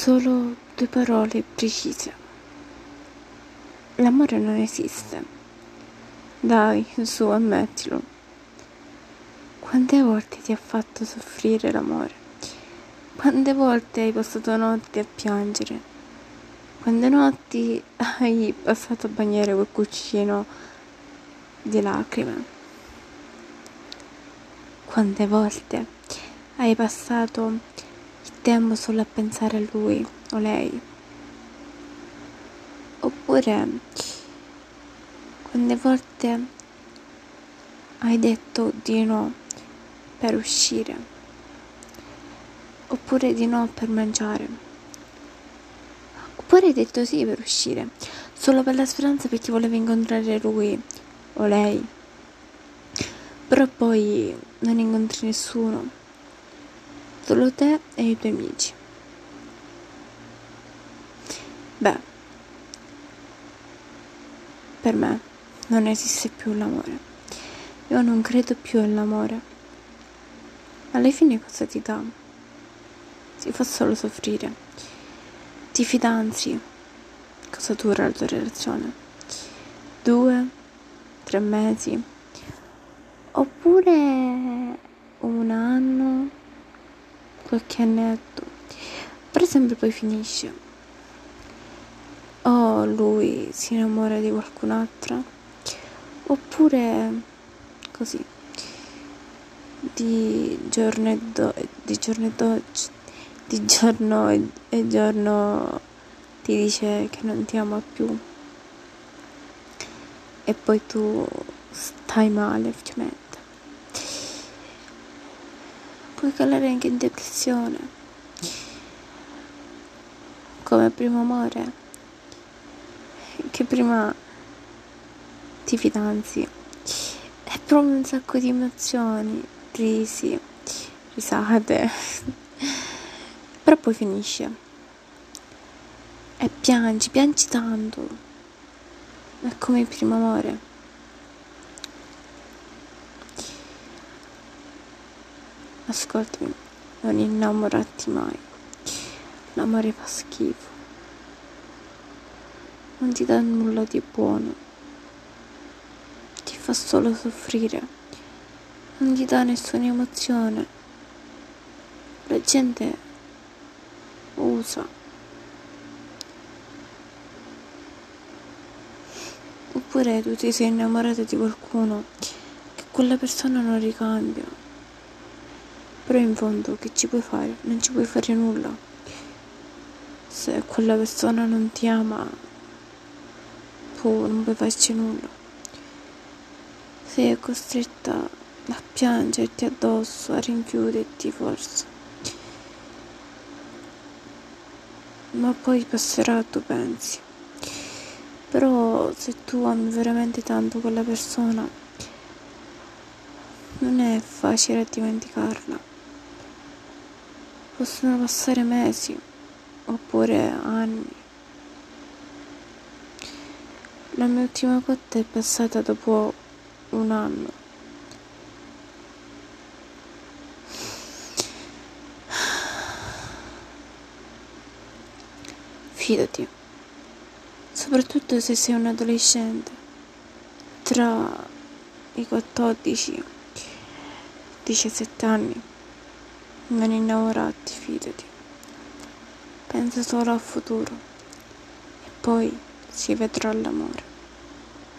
Solo due parole precise. L'amore non esiste. Dai, su, ammettilo. Quante volte ti ha fatto soffrire l'amore? Quante volte hai passato notti a piangere? Quante notti hai passato a bagnare quel cucino di lacrime? Quante volte hai passato tempo solo a pensare a lui o lei. Oppure quante volte hai detto di no per uscire. Oppure di no per mangiare. Oppure hai detto sì per uscire, solo per la speranza perché volevi incontrare lui o lei. Però poi non incontri nessuno solo te e i tuoi amici. Beh, per me non esiste più l'amore. Io non credo più all'amore. Alla fine cosa ti dà? Ti fa solo soffrire. Ti fidanzi. Cosa dura la tua relazione? Due? Tre mesi? Oppure un anno? Qualche annetto, per esempio poi finisce. O lui si innamora di qualcun'altra, oppure così, di giorno e, do- di giorno e do- di giorno e, e giorno ti dice che non ti ama più. E poi tu stai male ovviamente puoi calare anche in depressione. Come primo amore, che prima ti fidanzi e provi un sacco di emozioni, risi, risate, però poi finisce e piangi, piangi tanto, è come il primo amore. Ascoltami, non innamorarti mai. L'amore fa schifo. Non ti dà nulla di buono. Ti fa solo soffrire. Non ti dà nessuna emozione. La gente usa. Oppure tu ti sei innamorato di qualcuno che quella persona non ricambia però in fondo che ci puoi fare? Non ci puoi fare nulla. Se quella persona non ti ama, tu non puoi farci nulla. Sei costretta a piangerti addosso, a rinchiuderti forse. Ma poi passerà, tu pensi. Però se tu ami veramente tanto quella persona, non è facile dimenticarla possono passare mesi oppure anni. La mia ultima cotta è passata dopo un anno. Fidati, soprattutto se sei un adolescente tra i 14 e i 17 anni. Non innamorarti, fidati. Pensa solo al futuro e poi si vedrà l'amore.